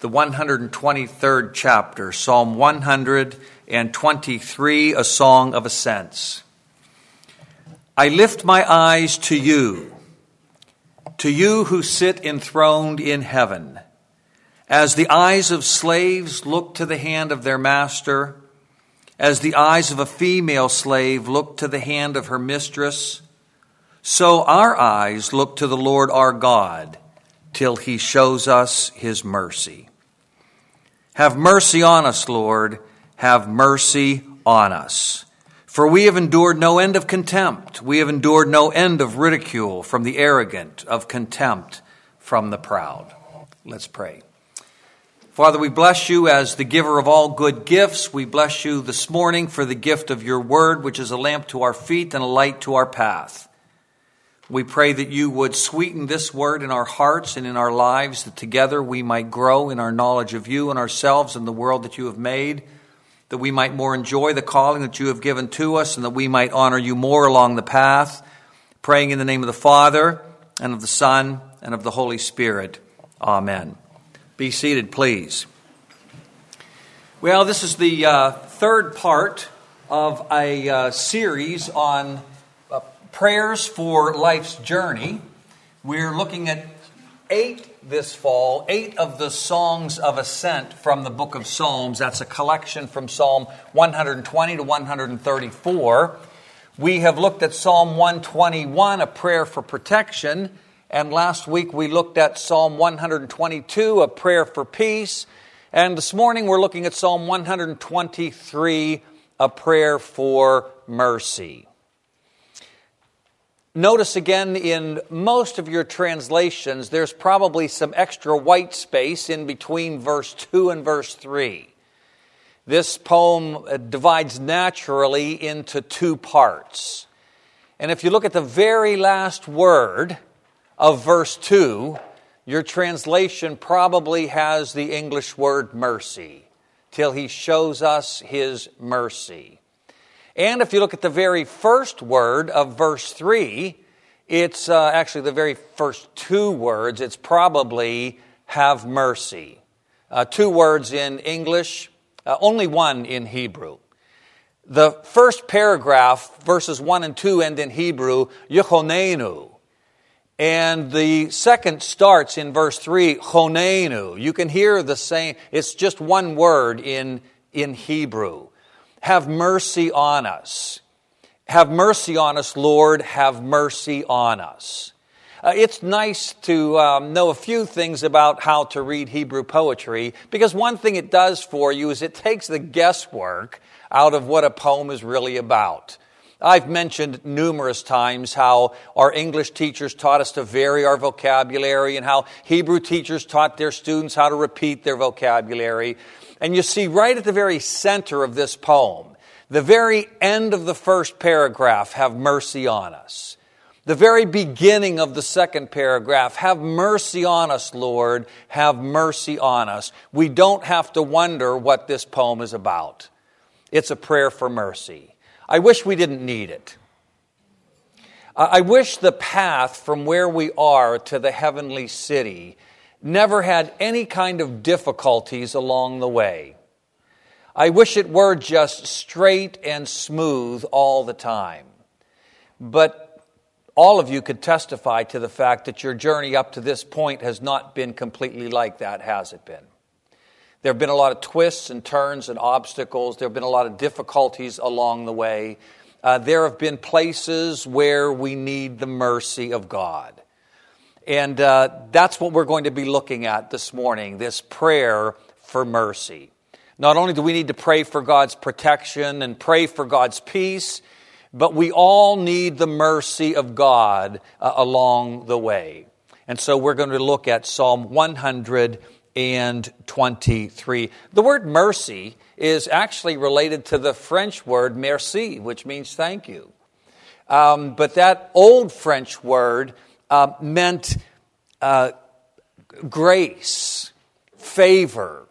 the 123rd chapter, Psalm 123, a song of ascents. I lift my eyes to you, to you who sit enthroned in heaven. As the eyes of slaves look to the hand of their master, as the eyes of a female slave look to the hand of her mistress, so our eyes look to the Lord our God till he shows us his mercy. Have mercy on us, Lord. Have mercy on us. For we have endured no end of contempt. We have endured no end of ridicule from the arrogant, of contempt from the proud. Let's pray. Father, we bless you as the giver of all good gifts. We bless you this morning for the gift of your word, which is a lamp to our feet and a light to our path. We pray that you would sweeten this word in our hearts and in our lives, that together we might grow in our knowledge of you and ourselves and the world that you have made, that we might more enjoy the calling that you have given to us, and that we might honor you more along the path. Praying in the name of the Father, and of the Son, and of the Holy Spirit. Amen. Be seated, please. Well, this is the uh, third part of a uh, series on prayers for life's journey. We're looking at eight this fall, eight of the songs of ascent from the book of Psalms. That's a collection from Psalm 120 to 134. We have looked at Psalm 121, a prayer for protection, and last week we looked at Psalm 122, a prayer for peace, and this morning we're looking at Psalm 123, a prayer for mercy. Notice again in most of your translations, there's probably some extra white space in between verse 2 and verse 3. This poem uh, divides naturally into two parts. And if you look at the very last word of verse 2, your translation probably has the English word mercy, till he shows us his mercy. And if you look at the very first word of verse 3, it's uh, actually the very first two words. It's probably have mercy. Uh, two words in English, uh, only one in Hebrew. The first paragraph, verses 1 and 2, end in Hebrew, Yechonenu. And the second starts in verse 3, Chonenu. You can hear the same, it's just one word in, in Hebrew have mercy on us. Have mercy on us, Lord, have mercy on us. Uh, it's nice to um, know a few things about how to read Hebrew poetry because one thing it does for you is it takes the guesswork out of what a poem is really about. I've mentioned numerous times how our English teachers taught us to vary our vocabulary and how Hebrew teachers taught their students how to repeat their vocabulary. And you see right at the very center of this poem, the very end of the first paragraph, have mercy on us. The very beginning of the second paragraph, have mercy on us, Lord, have mercy on us. We don't have to wonder what this poem is about. It's a prayer for mercy. I wish we didn't need it. I wish the path from where we are to the heavenly city never had any kind of difficulties along the way. I wish it were just straight and smooth all the time. But all of you could testify to the fact that your journey up to this point has not been completely like that, has it been? There have been a lot of twists and turns and obstacles. There have been a lot of difficulties along the way. Uh, there have been places where we need the mercy of God. And uh, that's what we're going to be looking at this morning this prayer for mercy. Not only do we need to pray for God's protection and pray for God's peace, but we all need the mercy of God uh, along the way. And so we're going to look at Psalm 123. The word mercy is actually related to the French word merci, which means thank you. Um, but that old French word uh, meant uh, grace, favor,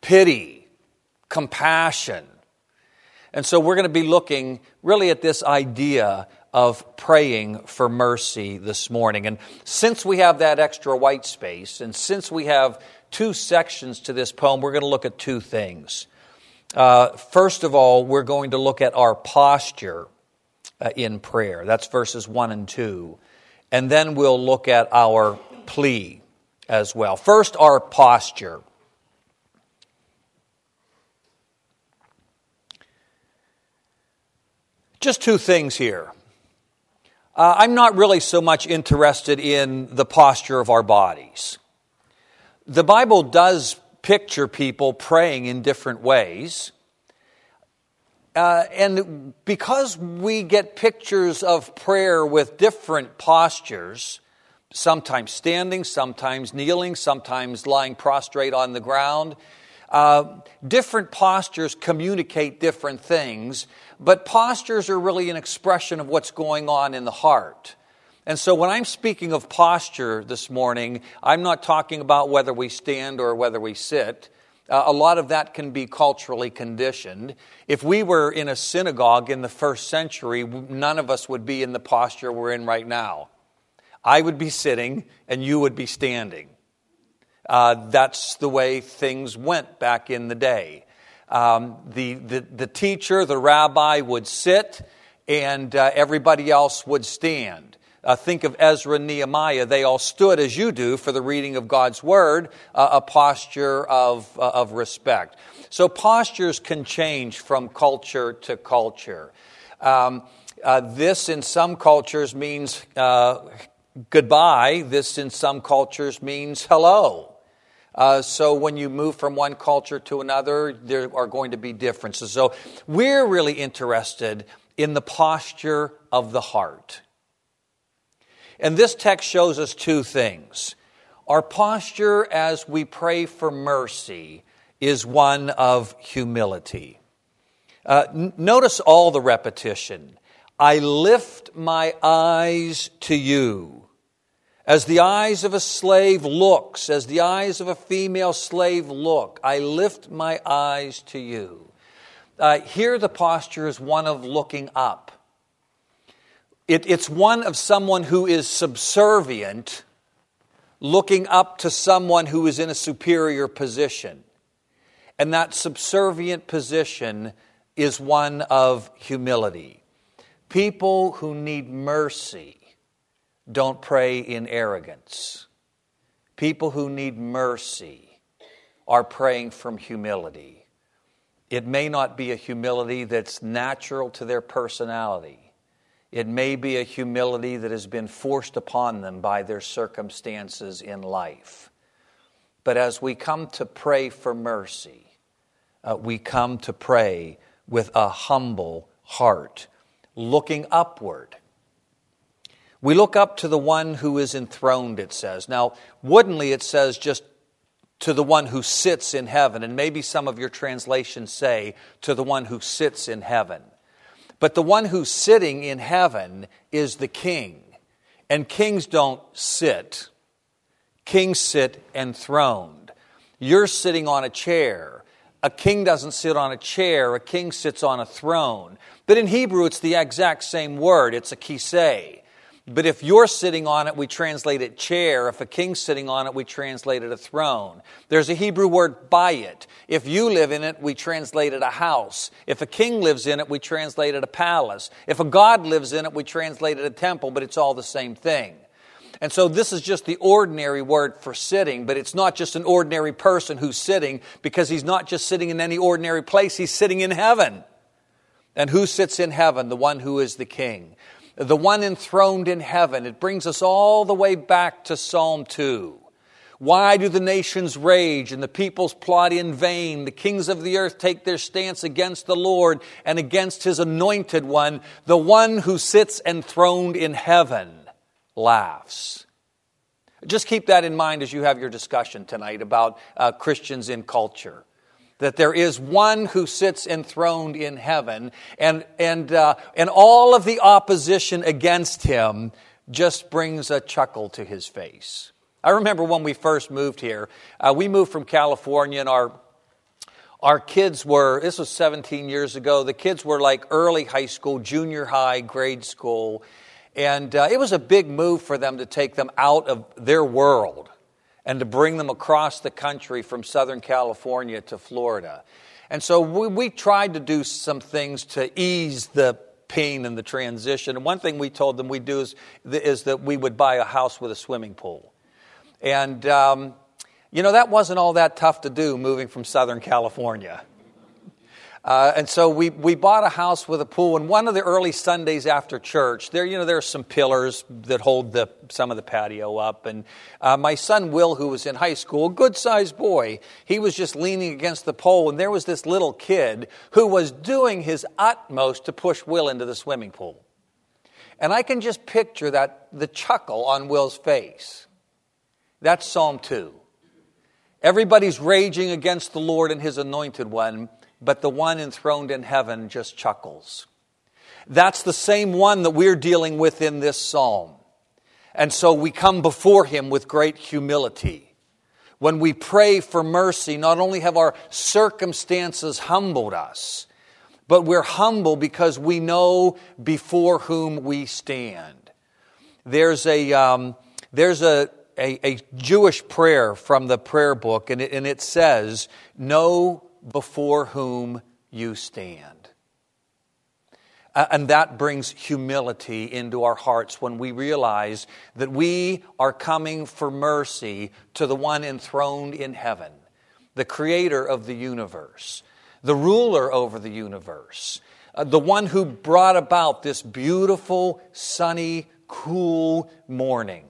pity, compassion. And so we're going to be looking really at this idea of praying for mercy this morning. And since we have that extra white space, and since we have two sections to this poem. We're going to look at two things. Uh, first of all, we're going to look at our posture uh, in prayer. That's verses 1 and 2. And then we'll look at our plea as well. First, our posture. Just two things here. Uh, I'm not really so much interested in the posture of our bodies. The Bible does picture people praying in different ways. Uh, and because we get pictures of prayer with different postures, sometimes standing, sometimes kneeling, sometimes lying prostrate on the ground, uh, different postures communicate different things, but postures are really an expression of what's going on in the heart. And so when I'm speaking of posture this morning, I'm not talking about whether we stand or whether we sit. Uh, a lot of that can be culturally conditioned. If we were in a synagogue in the first century, none of us would be in the posture we're in right now. I would be sitting and you would be standing. Uh, that's the way things went back in the day. Um, the, the, the, teacher, the rabbi, would sit, and uh, everybody else would stand. Uh, think of Ezra and Nehemiah. They all stood as you do for the reading of God's word, uh, a posture of, uh, of respect. So postures can change from culture to culture. Um, uh, this in some cultures means uh, goodbye. This in some cultures means hello. Uh, so when you move from one culture to another, there are going to be differences. So we're really interested in the posture of the heart. And this text shows us two things. Our posture as we pray for mercy is one of humility. Uh, n- notice all the repetition. I lift my eyes to you. As the eyes of a slave looks, as the eyes of a female slave look, I lift my eyes to you. Uh, here, the posture is one of looking up. It, it's one of someone who is subservient, looking up to someone who is in a superior position. And that subservient position is one of humility. People who need mercy don't pray in arrogance. People who need mercy are praying from humility. It may not be a humility that's natural to their personality. It may be a humility that has been forced upon them by their circumstances in life. But as we come to pray for mercy, uh, we come to pray with a humble heart, looking upward we look up to the one who is enthroned, it says. Now, woodenly, it says just to the one who sits in heaven. And maybe some of your translations say to the one who sits in heaven. But the one who's sitting in heaven is the king. And kings don't sit, kings sit enthroned. You're sitting on a chair. A king doesn't sit on a chair, a king sits on a throne. But in Hebrew, it's the exact same word. It's a kisei. But if you're sitting on it, we translate it chair. If a king's sitting on it, we translate it a throne. There's a Hebrew word by it. If you live in it, we translate it a house. If a king lives in it, we translate it a palace. If a god lives in it, we translate it a temple, but it's all the same thing. And so this is just the ordinary word for sitting, but it's not just an ordinary person who's sitting because he's not just sitting in any ordinary place, he's sitting in heaven. And who sits in heaven? The one who is the king the one enthroned in heaven. It brings us all the way back to Psalm 2. Why do the nations rage and the peoples plot in vain? The kings of the earth take their stance against the Lord and against his anointed one. The one who sits enthroned in heaven laughs. Just keep that in mind as you have your discussion tonight about uh, Christians in culture that there is one who sits enthroned in heaven, and, and, uh, and all of the opposition against him just brings a chuckle to his face. I remember when we first moved here, uh, we moved from California, and our our kids were, this was 17 years ago, the kids were like early high school, junior high, grade school. And uh, it was a big move for them to take them out of their world and to bring them across the country from Southern California to Florida. And so we, we tried to do some things to ease the pain and the transition. And one thing we told them we'd do is, is that we would buy a house with a swimming pool. And, um, you know, that wasn't all that tough to do moving from Southern California. Uh, and so we, we bought a house with a pool. And one of the early Sundays after church, there you know there are some pillars that hold the, some of the patio up. And uh, my son Will, who was in high school, a good sized boy, he was just leaning against the pole, and there was this little kid who was doing his utmost to push Will into the swimming pool. And I can just picture that the chuckle on Will's face. That's Psalm two. Everybody's raging against the Lord and His anointed one but the one enthroned in heaven just chuckles. That's the same one that we're dealing with in this psalm. And so we come before him with great humility. When we pray for mercy, not only have our circumstances humbled us, but we're humble because we know before whom we stand. There's a, um, there's a, a, a, Jewish prayer from the prayer book, and it, and it says, Know before whom you stand. Uh, and that brings humility into our hearts when we realize that we are coming for mercy to the one enthroned in heaven, the creator of the universe, the ruler over the universe, uh, the one who brought about this beautiful, sunny, cool morning,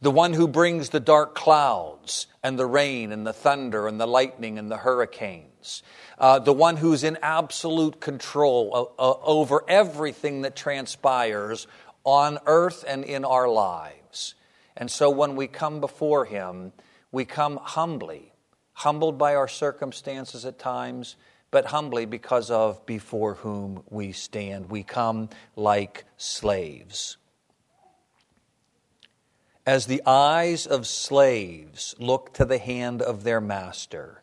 the one who brings the dark clouds and the rain and the thunder and the lightning and the hurricanes, uh, the one who's in absolute control uh, over everything that transpires on earth and in our lives. And so when we come before Him, we come humbly, humbled by our circumstances at times, but humbly because of before whom we stand. We come like slaves. As the eyes of slaves look to the hand of their master,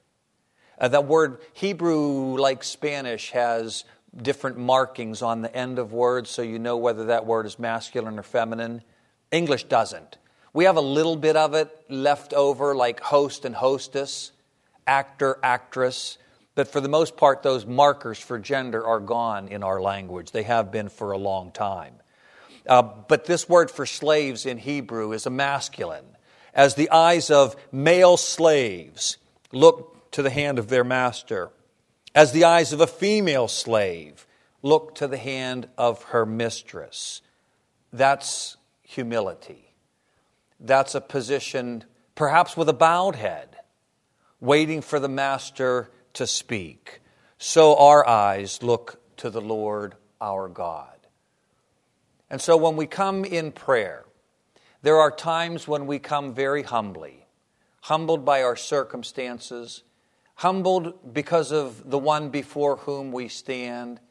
uh, that word Hebrew, like Spanish, has different markings on the end of words so you know whether that word is masculine or feminine. English doesn't. We have a little bit of it left over, like host and hostess, actor, actress. But for the most part, those markers for gender are gone in our language. They have been for a long time. Uh, but this word for slaves in Hebrew is a masculine. As the eyes of male slaves look to the hand of their master, as the eyes of a female slave look to the hand of her mistress. That's humility. That's a position, perhaps with a bowed head, waiting for the master to speak. So our eyes look to the Lord our God. And so when we come in prayer, there are times when we come very humbly, humbled by our circumstances, humbled because of the one before whom we stand,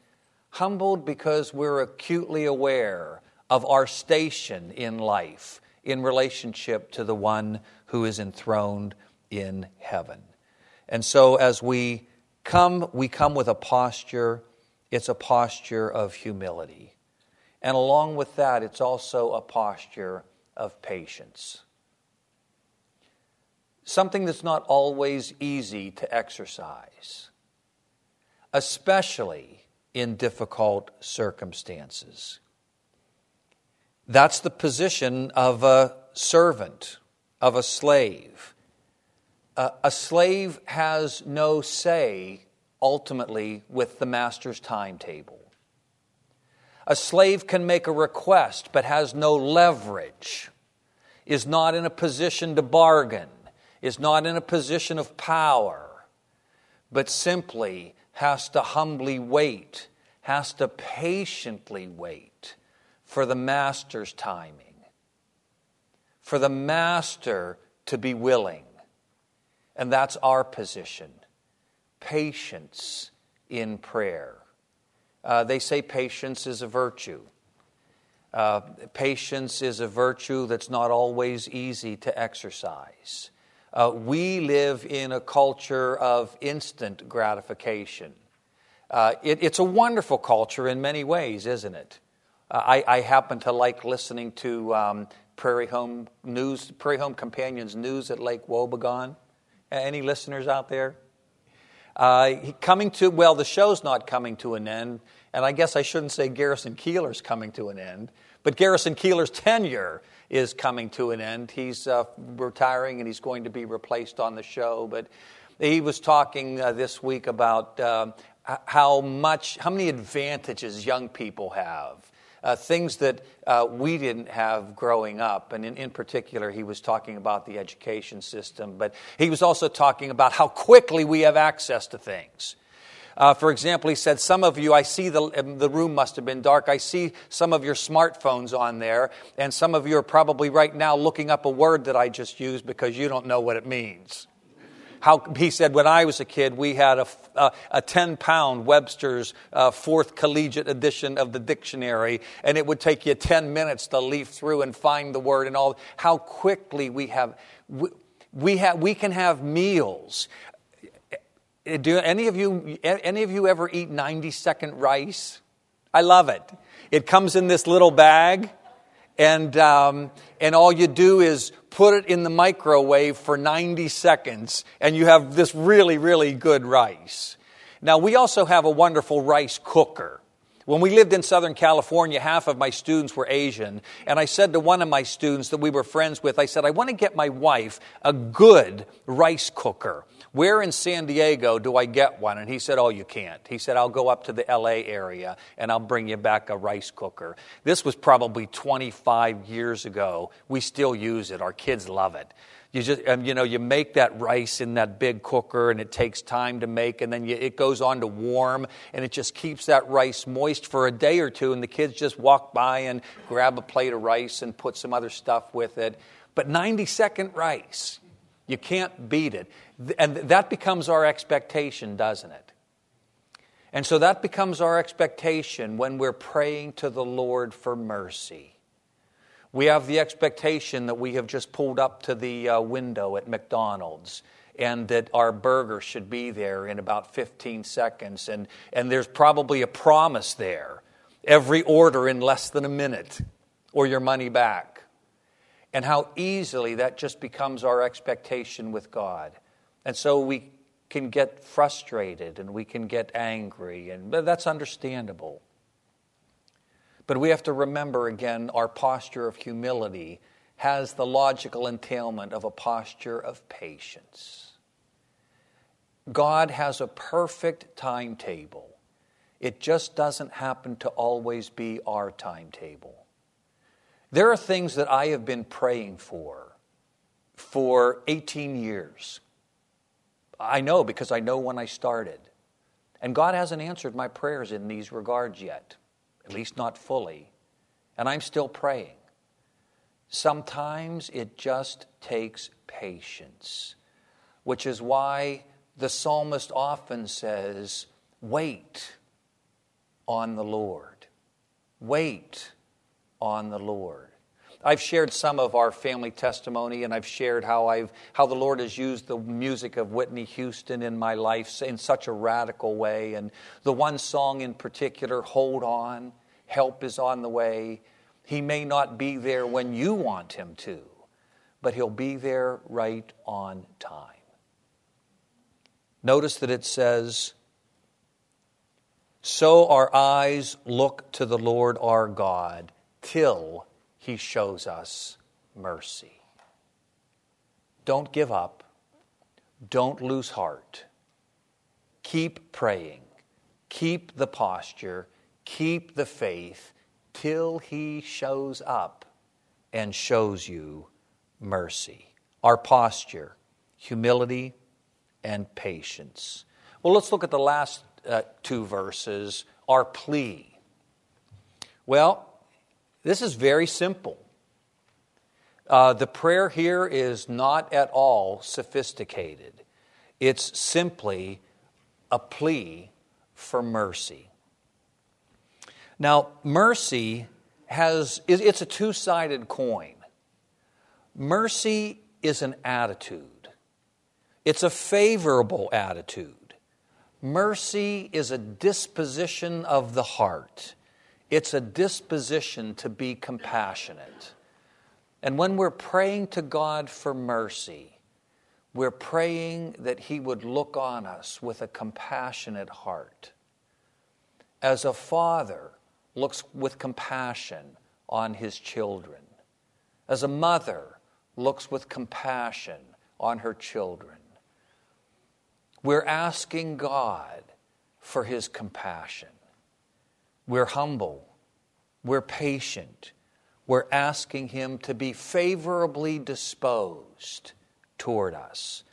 humbled because we're acutely aware of our station in life in relationship to the one who is enthroned in heaven. And so as we come, we come with a posture, it's a posture of humility. And along with that, it's also a posture of patience something that's not always easy to exercise, especially in difficult circumstances. That's the position of a servant, of a slave. Uh, a slave has no say ultimately with the master's timetable. A slave can make a request but has no leverage, is not in a position to bargain, is not in a position of power, but simply has to humbly wait, has to patiently wait for the master's timing, for the master to be willing. And that's our position patience in prayer. Uh, they say patience is a virtue. Uh, patience is a virtue that's not always easy to exercise. Uh, we live in a culture of instant gratification. Uh, it, it's a wonderful culture in many ways, isn't it? Uh, I, I, happen to like listening to um, Prairie Home News, Prairie Home Companions News at Lake Wobegon. Any listeners out there? Uh, coming to, well, the show's not coming to an end, and I guess I shouldn't say Garrison Keillor's coming to an end, but Garrison Keillor's tenure is coming to an end. He's uh, retiring and he's going to be replaced on the show, but he was talking uh, this week about uh, how much, how many advantages young people have uh, things that uh, we didn't have growing up. And in, in particular, he was talking about the education system, but he was also talking about how quickly we have access to things. Uh, for example, he said, Some of you, I see the, um, the room must have been dark. I see some of your smartphones on there, and some of you are probably right now looking up a word that I just used because you don't know what it means. How, he said, when I was a kid, we had a, a, a 10 pound Webster's uh, fourth collegiate edition of the dictionary, and it would take you 10 minutes to leaf through and find the word and all. How quickly we have, we, we, have, we can have meals. Do any of you, any of you ever eat 90 second rice? I love it. It comes in this little bag and, um, and all you do is put it in the microwave for 90 seconds, and you have this really, really good rice. Now, we also have a wonderful rice cooker. When we lived in Southern California, half of my students were Asian, and I said to one of my students that we were friends with, I said, I want to get my wife a good rice cooker. Where in San Diego do I get one? And he said, Oh, you can't. He said, I'll go up to the LA area and I'll bring you back a rice cooker. This was probably 25 years ago. We still use it. Our kids love it. You just, um, you know, you make that rice in that big cooker and it takes time to make and then you, it goes on to warm and it just keeps that rice moist for a day or two and the kids just walk by and grab a plate of rice and put some other stuff with it. But 90 second rice, you can't beat it. And that becomes our expectation, doesn't it? And so that becomes our expectation when we're praying to the Lord for mercy. We have the expectation that we have just pulled up to the uh, window at McDonald's and that our burger should be there in about 15 seconds. And, and there's probably a promise there every order in less than a minute or your money back and how easily that just becomes our expectation with God. And so we can get frustrated and we can get angry, and that's understandable. But we have to remember again our posture of humility has the logical entailment of a posture of patience. God has a perfect timetable. It just doesn't happen to always be our timetable. There are things that I have been praying for for 18 years. I know because I know when I started. And God hasn't answered my prayers in these regards yet, at least not fully. And I'm still praying. Sometimes it just takes patience, which is why the psalmist often says, Wait on the Lord. Wait on the Lord. I've shared some of our family testimony, and I've shared how, I've, how the Lord has used the music of Whitney Houston in my life in such a radical way. And the one song in particular, Hold On, Help is on the Way. He may not be there when you want him to, but he'll be there right on time. Notice that it says, So our eyes look to the Lord our God till he shows us mercy. Don't give up. Don't lose heart. Keep praying. Keep the posture. Keep the faith till He shows up and shows you mercy. Our posture, humility, and patience. Well, let's look at the last uh, two verses, our plea. Well, this is very simple. Uh, the prayer here is not at all sophisticated. It's simply a plea for mercy. Now, mercy has, it's a two sided coin. Mercy is an attitude, it's a favorable attitude. Mercy is a disposition of the heart. It's a disposition to be compassionate. And when we're praying to God for mercy, we're praying that He would look on us with a compassionate heart. As a father looks with compassion on his children, as a mother looks with compassion on her children, we're asking God for His compassion. We're humble. We're patient. We're asking Him to be favorably disposed toward us.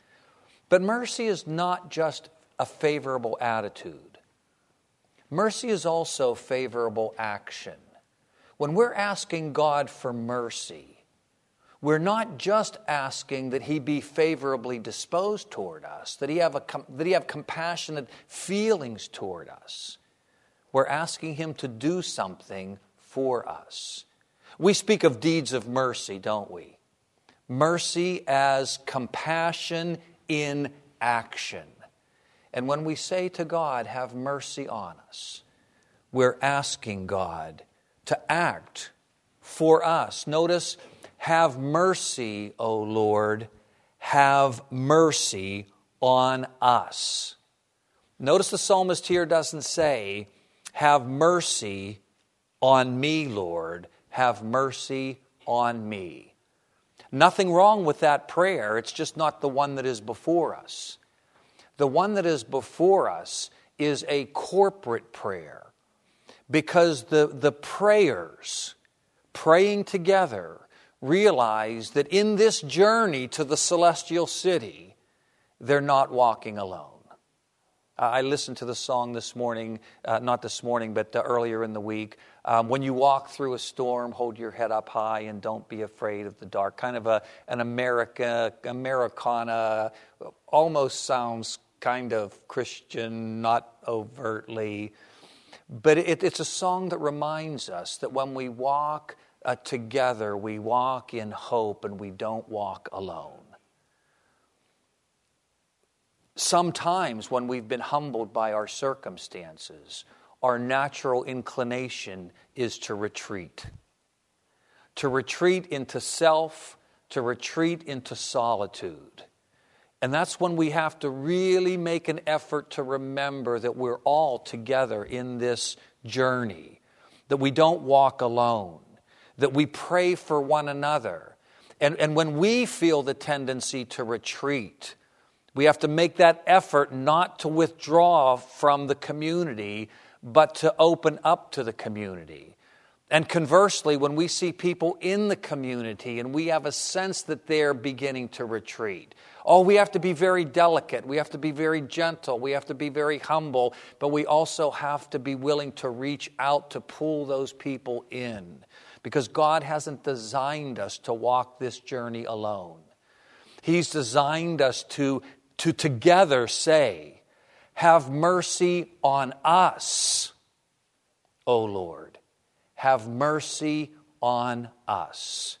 But mercy is not just a favorable attitude, mercy is also favorable action. When we're asking God for mercy, we're not just asking that he be favorably disposed toward us, that he have, a, that he have compassionate feelings toward us. We're asking him to do something for us. We speak of deeds of mercy, don't we? Mercy as compassion in action. And when we say to God, have mercy on us, we're asking God to act for us. Notice have mercy, O Lord, have mercy on us. Notice the psalmist here doesn't say, Have mercy on me, Lord, have mercy on me. Nothing wrong with that prayer, it's just not the one that is before us. The one that is before us is a corporate prayer because the, the prayers, praying together, realize that in this journey to the celestial city, they're not walking alone. I listened to the song this morning, uh, not this morning, but uh, earlier in the week. Um, when you walk through a storm, hold your head up high and don't be afraid of the dark. Kind of a, an America, Americana, almost sounds kind of Christian, not overtly. But it, it's a song that reminds us that when we walk uh, together we walk in hope and we don't walk alone. Sometimes, when we've been humbled by our circumstances, our natural inclination is to retreat. To retreat into self, to retreat into solitude. And that's when we have to really make an effort to remember that we're all together in this journey, that we don't walk alone that we pray for one another. And, and when we feel the tendency to retreat, we have to make that effort not to withdraw from the community, but to open up to the community. And conversely, when we see people in the community and we have a sense that they're beginning to retreat, oh, we have to be very delicate. We have to be very gentle. We have to be very humble. But we also have to be willing to reach out to pull those people in because God hasn't designed us to walk this journey alone. He's designed us to, to together say, Have mercy on us, O Lord. Have mercy on us.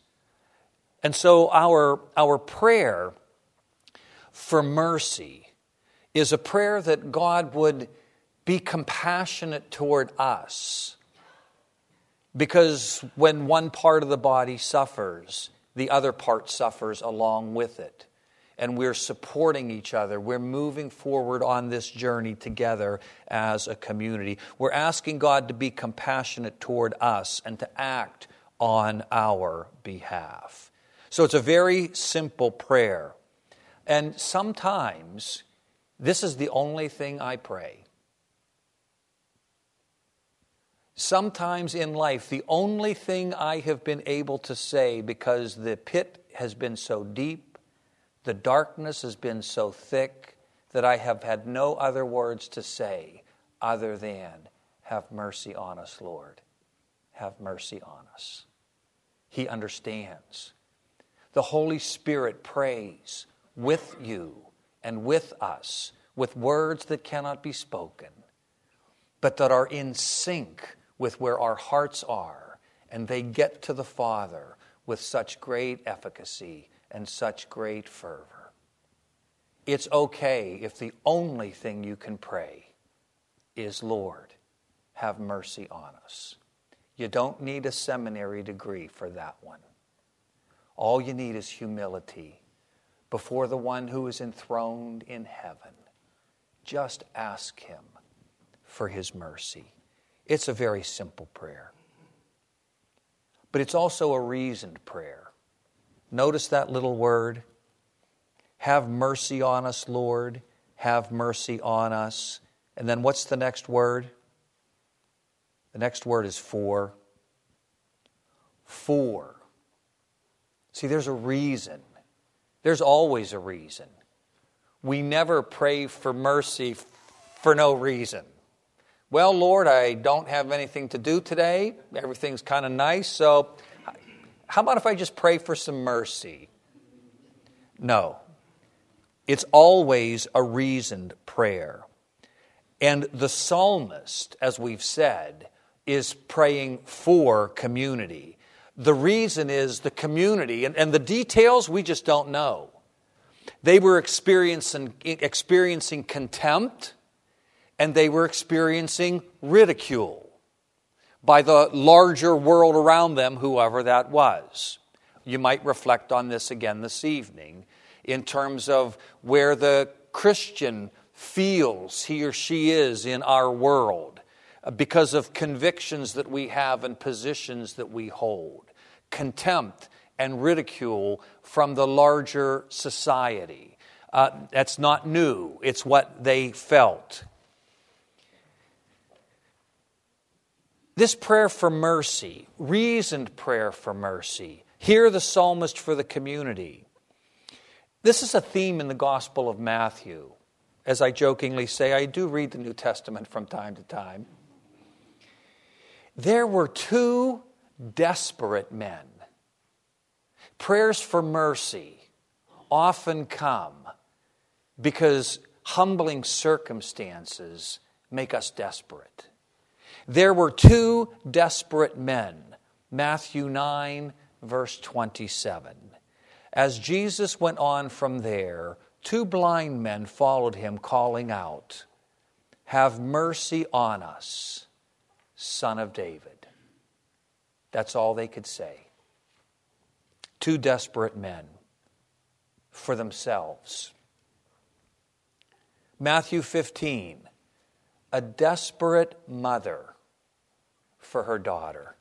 And so our, our prayer for mercy is a prayer that God would be compassionate toward us because when one part of the body suffers, the other part suffers along with it. And we're supporting each other. We're moving forward on this journey together as a community. We're asking God to be compassionate toward us and to act on our behalf. So it's a very simple prayer. And sometimes this is the only thing I pray. Sometimes in life, the only thing I have been able to say because the pit has been so deep, the darkness has been so thick, that I have had no other words to say other than, Have mercy on us, Lord. Have mercy on us. He understands. The Holy Spirit prays with you and with us with words that cannot be spoken, but that are in sync with where our hearts are, and they get to the Father with such great efficacy and such great fervor. It's okay if the only thing you can pray is, Lord, have mercy on us. You don't need a seminary degree for that one. All you need is humility before the one who is enthroned in heaven. Just ask him for his mercy. It's a very simple prayer. But it's also a reasoned prayer. Notice that little word. Have mercy on us, Lord. Have mercy on us. And then what's the next word? The next word is for. For. See, there's a reason. There's always a reason. We never pray for mercy for no reason. Well, Lord, I don't have anything to do today. Everything's kind of nice. So, how about if I just pray for some mercy? No. It's always a reasoned prayer. And the psalmist, as we've said, is praying for community. The reason is the community, and, and the details we just don't know. They were experiencing, experiencing contempt and they were experiencing ridicule by the larger world around them, whoever that was. You might reflect on this again this evening in terms of where the Christian feels he or she is in our world because of convictions that we have and positions that we hold, contempt and ridicule from the larger society. Uh, that's not new, it's what they felt. This prayer for mercy, reasoned prayer for mercy, hear the psalmist for the community. This is a theme in the Gospel of Matthew. As I jokingly say, I do read the New Testament from time to time. There were two desperate men. Prayers for mercy often come because humbling circumstances make us desperate. There were two desperate men. Matthew 9, verse 27. As Jesus went on from there, two blind men followed him, calling out, Have mercy on us, son of David. That's all they could say. Two desperate men for themselves. Matthew 15, a desperate mother for her daughter.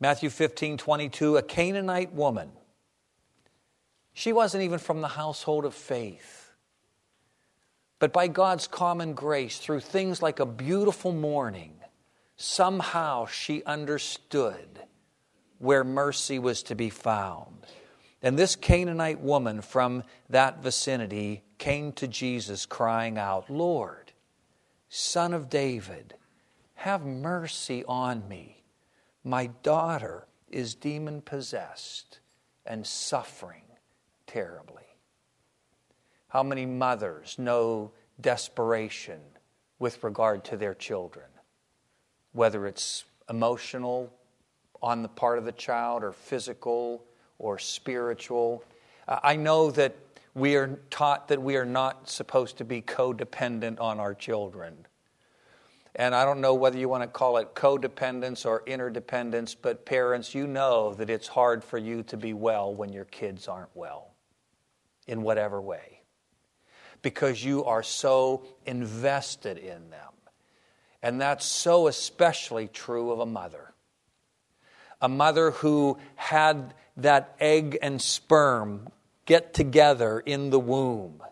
Matthew 15, 22, a Canaanite woman. She wasn't even from the household of faith. But by God's common grace, through things like a beautiful morning, somehow she understood where mercy was to be found. And this Canaanite woman from that vicinity came to Jesus crying out, Lord, Son of David, have mercy on me. My daughter is demon possessed and suffering terribly. How many mothers know desperation with regard to their children? Whether it's emotional on the part of the child, or physical, or spiritual. Uh, I know that we are taught that we are not supposed to be codependent on our children. And I don't know whether you want to call it codependence or interdependence, but parents, you know that it's hard for you to be well when your kids aren't well, in whatever way, because you are so invested in them. And that's so especially true of a mother. A mother who had that egg and sperm get together in the womb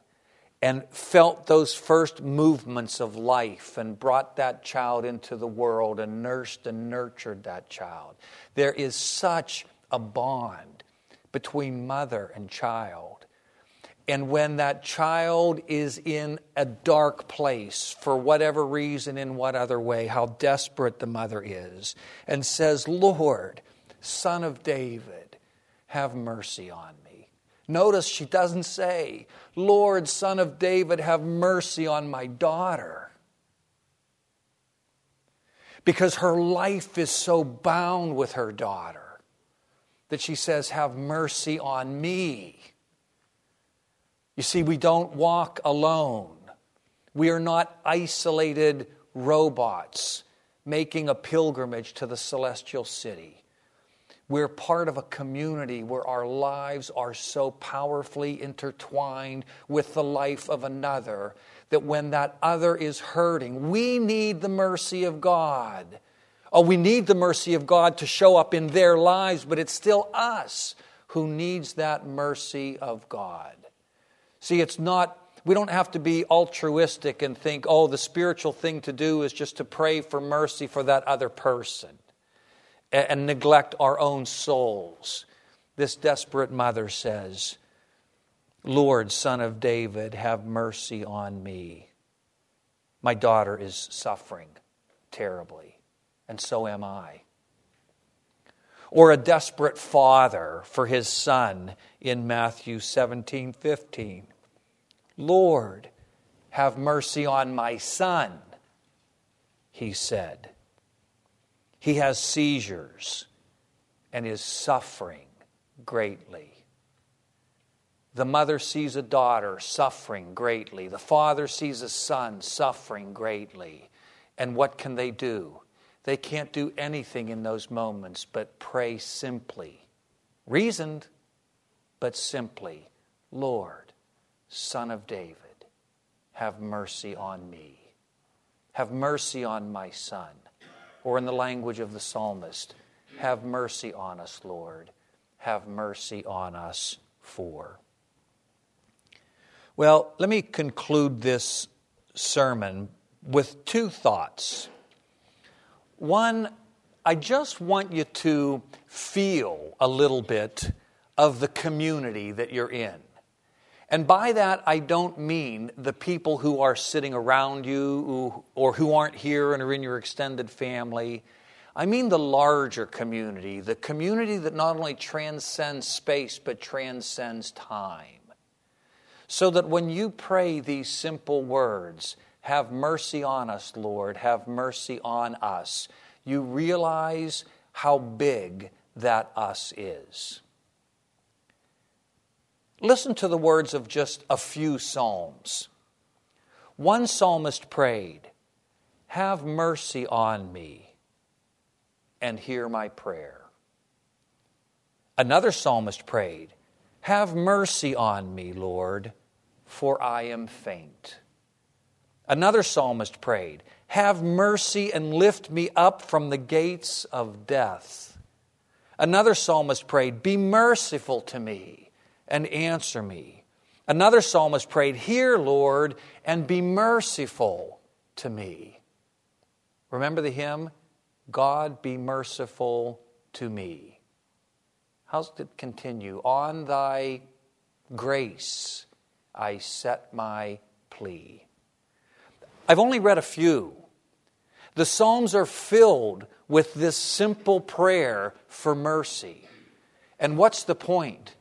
and felt those first movements of life and brought that child into the world and nursed and nurtured that child. There is such a bond between mother and child. And when that child is in a dark place, for whatever reason, in what other way, how desperate the mother is, and says, Lord, Son of David, have mercy on me. Notice she doesn't say, Lord, son of David, have mercy on my daughter. Because her life is so bound with her daughter that she says, Have mercy on me. You see, we don't walk alone. We are not isolated robots making a pilgrimage to the celestial city. We're part of a community where our lives are so powerfully intertwined with the life of another that when that other is hurting, we need the mercy of God. Oh, we need the mercy of God to show up in their lives, but it's still us who needs that mercy of God. See, it's not, we don't have to be altruistic and think, oh, the spiritual thing to do is just to pray for mercy for that other person and neglect our own souls. This desperate mother says, Lord, son of David, have mercy on me. My daughter is suffering terribly, and so am I. Or a desperate father for his son in Matthew 17 15. Lord, have mercy on my son, he said. He has seizures and is suffering greatly. The mother sees a daughter suffering greatly. The father sees a son suffering greatly. And what can they do? They can't do anything in those moments but pray simply. Reasoned, but simply Lord, Son of David, have mercy on me. Have mercy on my son or in the language of the psalmist, have mercy on us, Lord. Have mercy on us for. Well, let me conclude this sermon with two thoughts. One, I just want you to feel a little bit of the community that you're in. And by that, I don't mean the people who are sitting around you or who aren't here and are in your extended family. I mean the larger community, the community that not only transcends space but transcends time. So that when you pray these simple words, have mercy on us, Lord, have mercy on us, you realize how big that us is. Listen to the words of just a few Psalms. One psalmist prayed, Have mercy on me and hear my prayer. Another psalmist prayed, Have mercy on me, Lord, for I am faint. Another psalmist prayed, Have mercy and lift me up from the gates of death. Another psalmist prayed, Be merciful to me and answer me. Another psalmist prayed, Hear, Lord, and be merciful to me. Remember the hymn? God be merciful to me. How's it continue? On thy grace I set my plea. I've only read a few. The Psalms are filled with this simple prayer for mercy. And what's the point?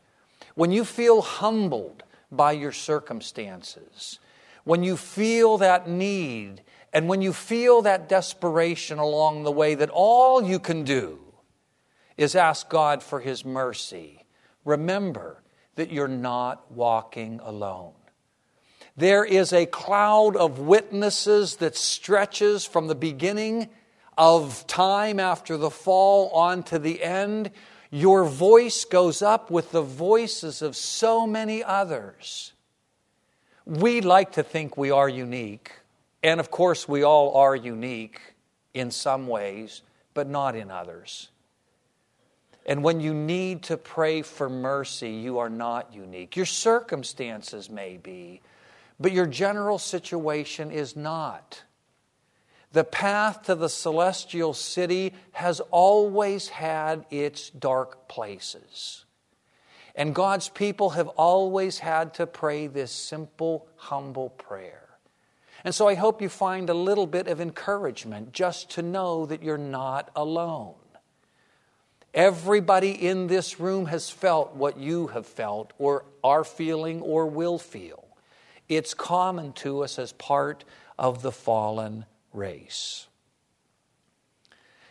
When you feel humbled by your circumstances, when you feel that need, and when you feel that desperation along the way, that all you can do is ask God for His mercy, remember that you're not walking alone. There is a cloud of witnesses that stretches from the beginning of time after the fall on to the end your voice goes up with the voices of so many others. We like to think we are unique, and of course, we all are unique in some ways, but not in others. And when you need to pray for mercy, you are not unique. Your circumstances may be, but your general situation is not. The path to the celestial city has always had its dark places. And God's people have always had to pray this simple, humble prayer. And so I hope you find a little bit of encouragement just to know that you're not alone. Everybody in this room has felt what you have felt, or are feeling, or will feel. It's common to us as part of the fallen race.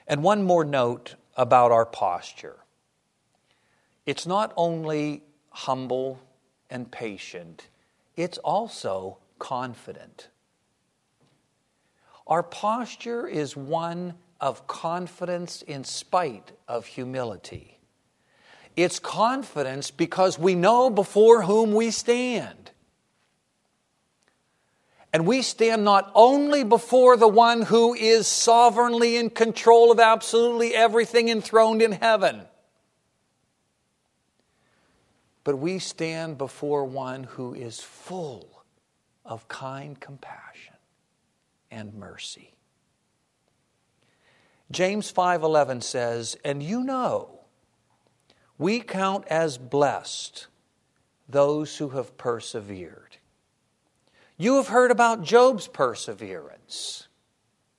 And one more note about our posture it's not only humble and patient, it's also confident. Our posture is one of confidence in spite of humility. It's confidence because we know before whom we stand. And we stand not only before the one who is sovereignly in control of absolutely everything enthroned in heaven, but we stand before one who is full of kind compassion and mercy. James 5:11 says, "And you know, we count as blessed those who have persevered." You have heard about Job's perseverance.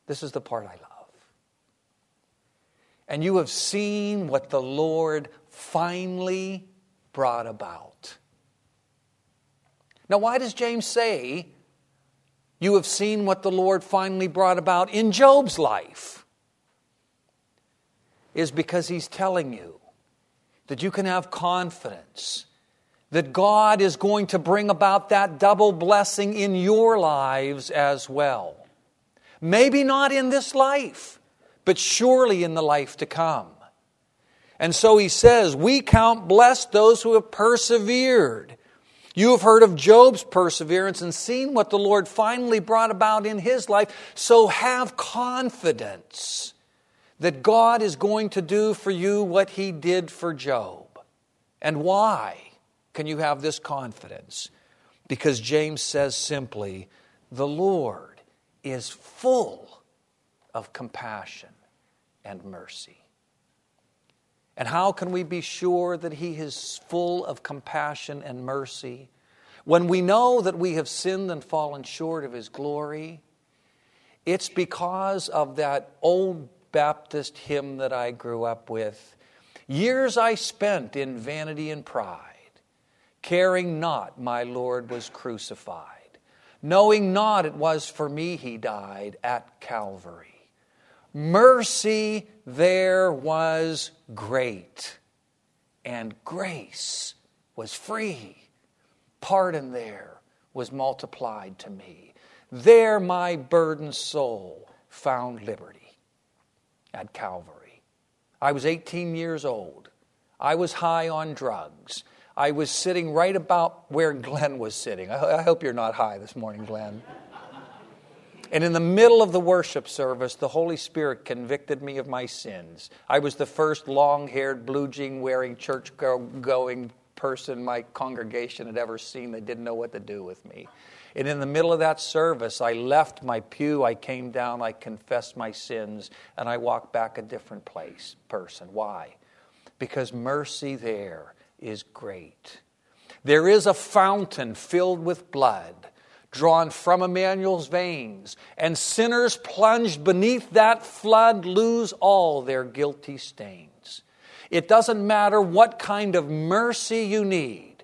This is the part I love. And you have seen what the Lord finally brought about. Now, why does James say, You have seen what the Lord finally brought about in Job's life? Is because he's telling you that you can have confidence that God is going to bring about that double blessing in your lives as well. Maybe not in this life, but surely in the life to come. And so he says, We count blessed those who have persevered. You have heard of Job's perseverance and seen what the Lord finally brought about in his life. So have confidence that God is going to do for you what he did for Job. And why? Can you have this confidence? Because James says simply, the Lord is full of compassion and mercy. And how can we be sure that He is full of compassion and mercy when we know that we have sinned and fallen short of His glory? It's because of that old Baptist hymn that I grew up with. Years I spent in vanity and pride caring not my Lord was crucified, knowing not it was for me he died at Calvary. Mercy there was great, and grace was free. Pardon there was multiplied to me. There my burdened soul found liberty at Calvary. I was 18 years old. I was high on drugs. I was sitting right about where Glenn was sitting. I, hope you're not high this morning, Glenn. And in the middle of the worship service, the Holy Spirit convicted me of my sins. I was the first long haired, blue jean wearing, church going person my congregation had ever seen. They didn't know what to do with me. And in the middle of that service, I left my pew, I came down, I confessed my sins, and I walked back a different place, person. Why? Because mercy there is great. There is a fountain filled with blood drawn from Emmanuel's veins, and sinners plunged beneath that flood lose all their guilty stains. It doesn't matter what kind of mercy you need,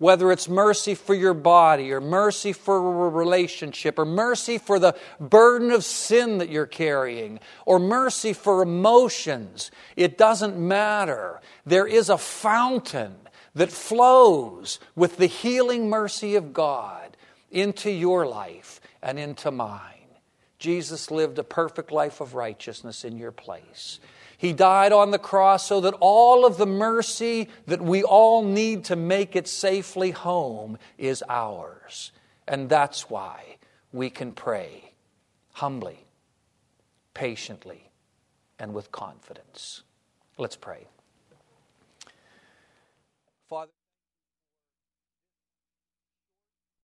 whether it's mercy for your body, or mercy for a relationship, or mercy for the burden of sin that you're carrying, or mercy for emotions. It doesn't matter. There is a fountain that flows with the healing mercy of God into your life and into mine. Jesus lived a perfect life of righteousness in your place. He died on the cross so that all of the mercy that we all need to make it safely home is ours. And that's why we can pray humbly, patiently, and with confidence. Let's pray. Father